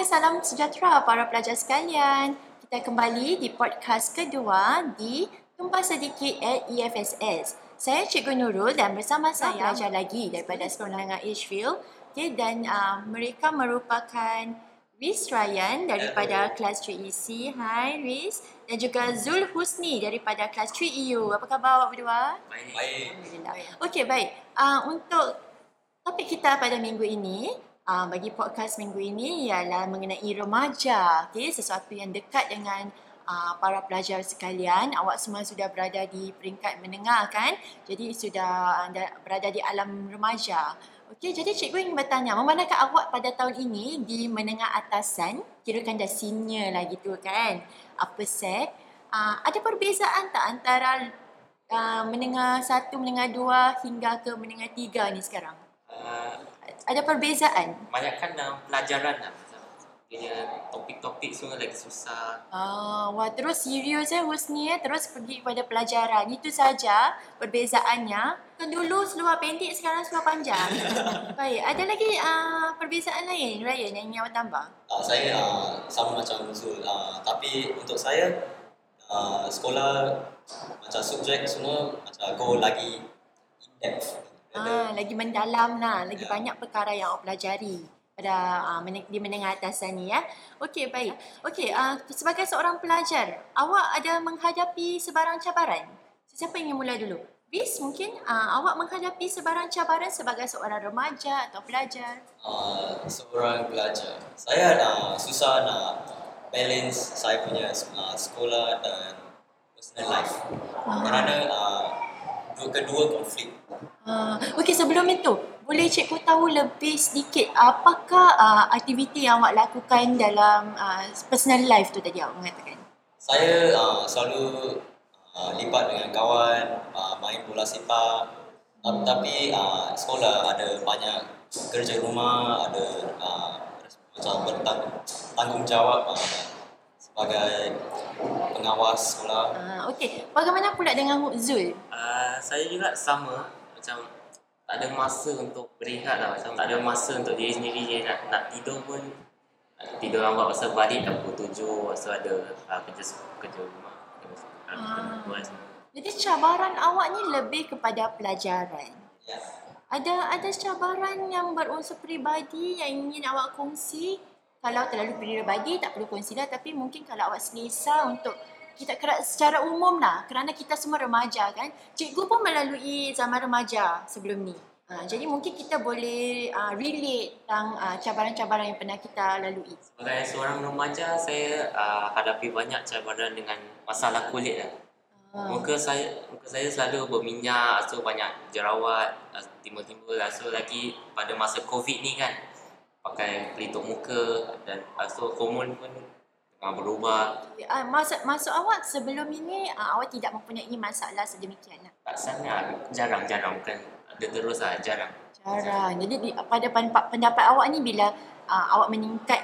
Hai, salam sejahtera para pelajar sekalian. Kita kembali di podcast kedua di Tumpah Sedikit at EFSS. Saya Cikgu Nurul dan bersama saya pelajar lagi daripada Sekolah Menengah Edgefield. Okay, dan uh, mereka merupakan Riz Ryan daripada kelas 3EC. Hai Riz. Dan juga Zul Husni daripada kelas 3EU. Apa khabar awak berdua? Baik. Alhamdulillah. Okey, baik. Uh, untuk topik kita pada minggu ini, uh, bagi podcast minggu ini ialah mengenai remaja. Okay, sesuatu yang dekat dengan uh, para pelajar sekalian. Awak semua sudah berada di peringkat menengah kan? Jadi sudah anda berada di alam remaja. Okey, jadi cikgu ingin bertanya, memandangkan awak pada tahun ini di menengah atasan, kirakan dah senior lah gitu kan? Apa set? Uh, ada perbezaan tak antara uh, menengah satu, menengah dua hingga ke menengah tiga ni sekarang? Uh, Ada perbezaan? banyakkan dalam pelajaran lah. Dia topik-topik semua lagi susah. Ah, wah terus serius eh Husni eh terus pergi pada pelajaran. Itu saja perbezaannya. Kan dulu seluar pendek sekarang seluar panjang. Baik, ada lagi uh, perbezaan lain Ryan yang ingin awak tambah? Uh, saya uh, sama macam Zul. Uh, tapi untuk saya, uh, sekolah macam subjek semua macam go lagi in-depth. Ah, lagi mendalam lah, lagi Ya. banyak perkara yang awak pelajari pada uh, di menengah atasan ni ya. Okey, baik. Okey, uh, sebagai seorang pelajar, awak ada menghadapi sebarang cabaran? Siapa ingin mula dulu? Bis, mungkin uh, awak menghadapi sebarang cabaran sebagai seorang remaja atau pelajar? Uh, seorang pelajar. Saya uh, susah nak balance saya punya uh, sekolah dan personal life. Ah. Kerana uh, dua kedua konflik. Uh, Okey, sebelum itu, boleh cikgu tahu lebih sedikit apakah uh, aktiviti yang awak lakukan dalam uh, personal life tu tadi awak mengatakan? Saya uh, selalu uh, lipat dengan kawan, uh, main bola sepak. Uh, tapi uh, sekolah ada banyak kerja rumah, ada uh, macam bertang- tanggungjawab uh, sebagai pengawas sekolah. Uh, Okey, bagaimana pula dengan Zul? Uh, saya juga sama. Macam tak ada masa untuk berehat lah. Macam tak ada masa untuk diri sendiri. Je. Nak, nak tidur pun nak tidur lambat pasal balik dah pukul tujuh. Pasal ada uh, kerja kerja rumah. Ah. buat semua. Jadi cabaran awak ni lebih kepada pelajaran. Ada ada cabaran yang berunsur peribadi yang ingin awak kongsi? Kalau terlalu peribadi tak perlu kongsilah tapi mungkin kalau awak selesa untuk kita secara umum lah kerana kita semua remaja kan. Cikgu pun melalui zaman remaja sebelum ni. Ha, jadi mungkin kita boleh uh, relate tentang uh, cabaran-cabaran yang pernah kita lalui. Sebagai seorang remaja, saya uh, hadapi banyak cabaran dengan masalah kulit lah. Ha. Muka saya muka saya selalu berminyak, so banyak jerawat, uh, timbul-timbul lah. So lagi pada masa Covid ni kan, pakai pelitup muka dan uh, so hormon pun tengah berubah. Uh, maksud, maksud awak sebelum ini uh, awak tidak mempunyai masalah sedemikian lah. Tak sangat, jarang-jarang bukan ada terus lah, jarang. Jarang. Jadi di, pada pendapat, awak ni bila uh, awak meningkat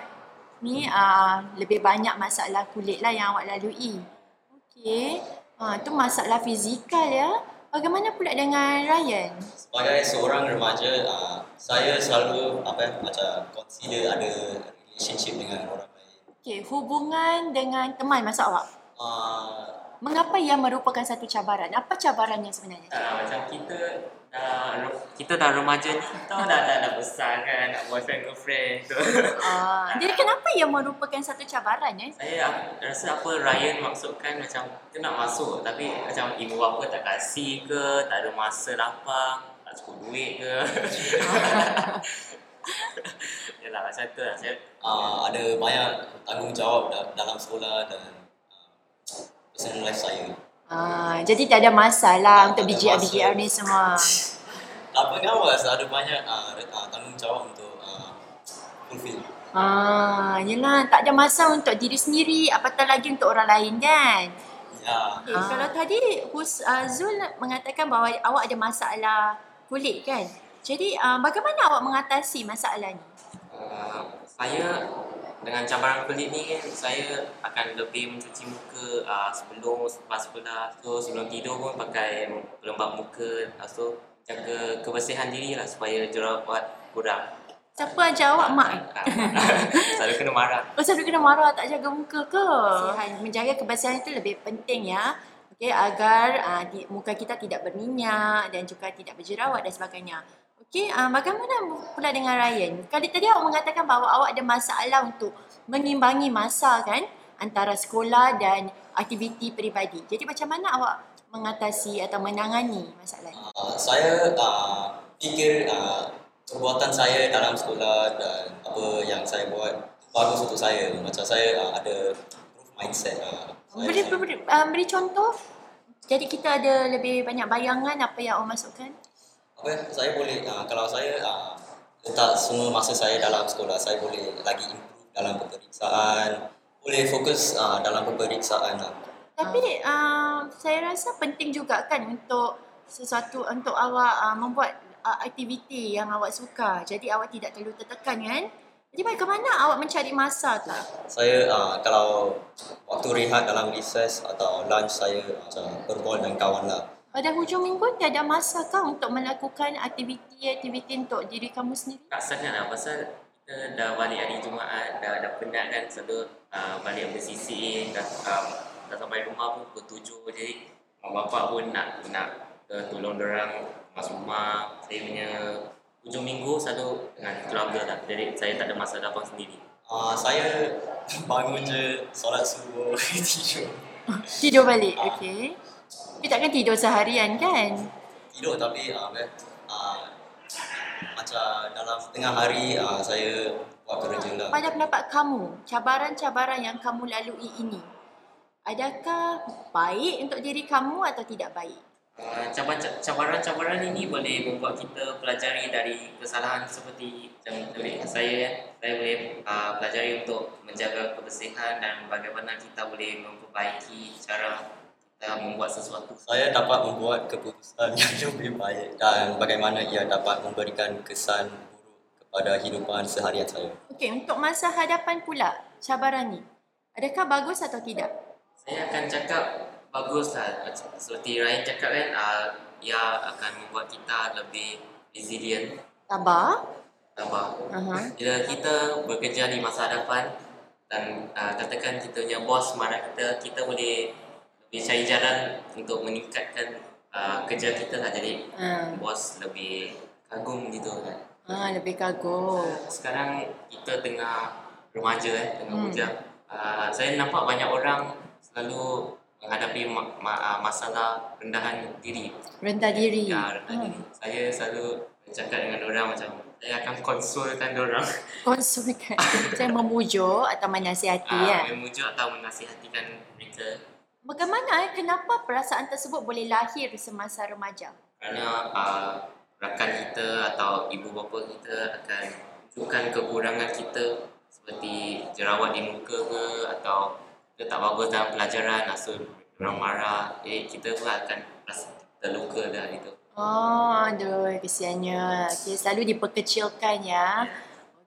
ni uh, lebih banyak masalah kulit lah yang awak lalui. Okey. Ha, tu masalah fizikal ya. Bagaimana pula dengan Ryan? Sebagai seorang remaja, uh, saya selalu apa ya, macam consider ada relationship dengan orang. Okey, hubungan dengan teman maksud awak. Uh, Mengapa ia merupakan satu cabaran? Apa cabarannya sebenarnya? Lah, macam kita dah kita dah remaja ni kita dah dah, dah besar kan nak boyfriend girlfriend tu. Ah, jadi kenapa ia merupakan satu cabaran eh? Saya rasa apa Ryan maksudkan macam kita nak masuk tapi macam ibu bapa tak kasih ke, tak ada masa lapang, tak cukup duit ke. Yalah macam tu lah. Saya uh, ada banyak tanggungjawab da- dalam sekolah dan uh, personal life saya. Ah, jadi tak ada masalah Tak untuk BGR. BGR ni semua. Tak pengawas, ada banyak uh, uh, tanggungjawab untuk uh, fulfill. Ah, yelah tak ada masa untuk diri sendiri apatah lagi untuk orang lain kan. Ya, Okay, Kalau tadi Hus, uh, Zul mengatakan bahawa awak ada masalah kulit kan. Jadi uh, bagaimana awak mengatasi masalah ni? Uh, saya dengan cabaran kulit ni kan saya akan lebih mencuci muka uh, sebelum lepas sekolah so sebelum tidur pun pakai pelembab muka uh, so jaga kebersihan diri lah supaya jerawat kurang Siapa ajar awak mak? Selalu kena marah. Oh, selalu kena marah tak jaga muka ke? Sihan, menjaga kebersihan itu lebih penting ya. Okey, agar uh, di, muka kita tidak berminyak dan juga tidak berjerawat dan sebagainya. Okey, uh, bagaimana pula dengan Ryan? Kali tadi awak mengatakan bahawa awak ada masalah untuk mengimbangi masa kan antara sekolah dan aktiviti peribadi. Jadi macam mana awak mengatasi atau menangani masalah ini? Uh, saya uh, fikir uh, perbuatan saya dalam sekolah dan apa yang saya buat bagus untuk saya. Macam saya uh, ada growth mindset. Uh, saya, Beri, beri, uh, beri contoh. Jadi kita ada lebih banyak bayangan apa yang awak masukkan? Apa ya, saya boleh uh, kalau saya uh, letak semua masa saya dalam sekolah saya boleh lagi improve dalam peperiksaan boleh fokus uh, dalam peperiksaan lah. Tapi uh, saya rasa penting juga kan untuk sesuatu untuk awak uh, membuat uh, aktiviti yang awak suka. Jadi awak tidak terlalu tertekan kan? Jadi bagaimana awak mencari masa tu? saya uh, kalau waktu rehat dalam recess atau lunch saya macam berbual dengan kawan lah Pada hujung minggu tiada masa kah untuk melakukan aktiviti-aktiviti untuk diri kamu sendiri? Tak sangat lah pasal kita dah balik hari Jumaat, dah, dah penat kan selalu uh, balik bersisi dah, um, dah sampai rumah pun pukul tujuh jadi mak bapak pun nak nak uh, tolong orang masuk rumah saya punya hujung minggu selalu dengan keluarga lah jadi saya tak ada masa datang sendiri uh, saya bangun je solat subuh tidur Tidur balik, Ah. okey. Tapi takkan tidur seharian kan? tidur tapi uh, uh, macam dalam tengah hari uh, saya buat kerja lah Pada pendapat kamu, cabaran-cabaran yang kamu lalui ini, adakah baik untuk diri kamu atau tidak baik? Uh, cabar- cabaran-cabaran ini boleh membuat kita pelajari dari kesalahan seperti macam boleh saya ya, saya boleh uh, pelajari untuk menjaga kebersihan dan bagaimana kita boleh memperbaiki cara kita membuat sesuatu. Saya dapat membuat keputusan yang lebih baik dan bagaimana ia dapat memberikan kesan buruk kepada kehidupan seharian saya. Okey, untuk masa hadapan pula cabaran ni, adakah bagus atau tidak? Saya akan cakap bagus lah Macam- seperti Ryan cakap kan uh, ia akan membuat kita lebih resilient Tabah? tambah Aha. bila kita bekerja di masa hadapan dan uh, katakan kita punya bos marah kita, kita boleh lebih cari jalan untuk meningkatkan uh, kerja kita lah. Jadi Ha. bos lebih kagum gitu kan. Ha, lebih kagum. Sekarang kita tengah remaja eh, tengah Hmm. bujang. Uh, saya nampak banyak orang selalu menghadapi ma- ma- uh, masalah rendahan diri. Rendah diri. Ya, rendah Ha. diri. Saya selalu bercakap dengan orang macam saya akan konsulkan orang. Konsulkan. Saya memujuk atau menasihati uh, ya. memujuk atau menasihatikan mereka Bagaimana eh, kenapa perasaan tersebut boleh lahir semasa remaja? kerana uh, rakan kita atau ibu bapa kita akan tunjukkan kekurangan kita seperti jerawat di muka ke atau kita tak bagus dalam pelajaran so orang marah jadi kita pun akan rasa terluka dah gitu Oh, aduh, kesiannya. Okay, selalu diperkecilkan ya.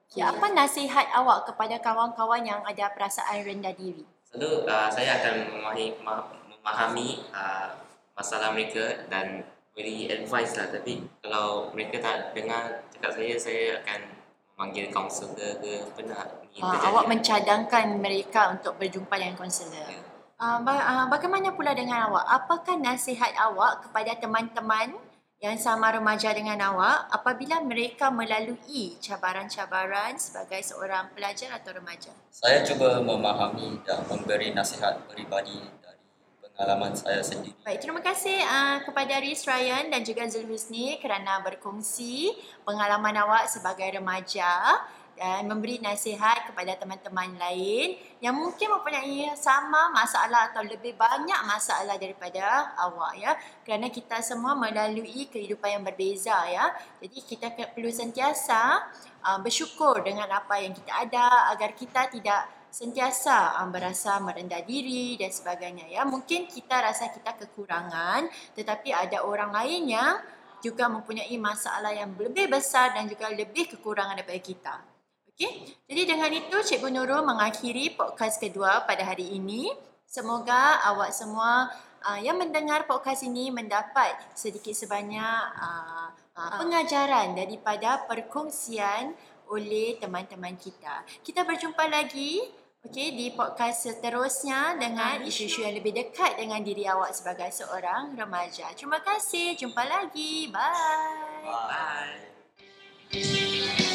Okay, apa nasihat awak kepada kawan-kawan yang ada perasaan rendah diri? Selalu uh, saya akan memahami, ma- memahami uh, masalah mereka dan beri advice lah tapi kalau mereka tak dengar cakap saya saya akan memanggil kaunselor ke, ke pernah ni Uh, terjadi awak lah. mencadangkan mereka untuk berjumpa dengan konselor. Ya. Uh, ba- uh, bagaimana pula dengan awak? Apakah nasihat awak kepada teman-teman yang sama remaja dengan awak apabila mereka melalui cabaran-cabaran sebagai seorang pelajar atau remaja? Saya cuba memahami dan memberi nasihat peribadi dari pengalaman saya sendiri. Baik, terima kasih uh, kepada Riz Ryan dan juga Zulhusni kerana berkongsi pengalaman awak sebagai remaja dan memberi nasihat kepada teman-teman lain yang mungkin mempunyai sama masalah atau lebih banyak masalah daripada awak ya. Kerana kita semua melalui kehidupan yang berbeza ya. Jadi kita perlu sentiasa uh, bersyukur dengan apa yang kita ada agar kita tidak sentiasa uh, berasa merendah diri dan sebagainya ya. Mungkin kita rasa kita kekurangan tetapi ada orang lain yang juga mempunyai masalah yang lebih besar dan juga lebih kekurangan daripada kita. Okey. Jadi dengan itu Cikgu Nurul mengakhiri podcast kedua pada hari ini. Semoga awak semua uh, yang mendengar podcast ini mendapat sedikit sebanyak uh, uh, pengajaran daripada perkongsian oleh teman-teman kita. Kita berjumpa lagi okay, di podcast seterusnya dengan isu-isu yang lebih dekat dengan diri awak sebagai seorang remaja. Terima kasih, jumpa lagi. Bye. Bye. Bye.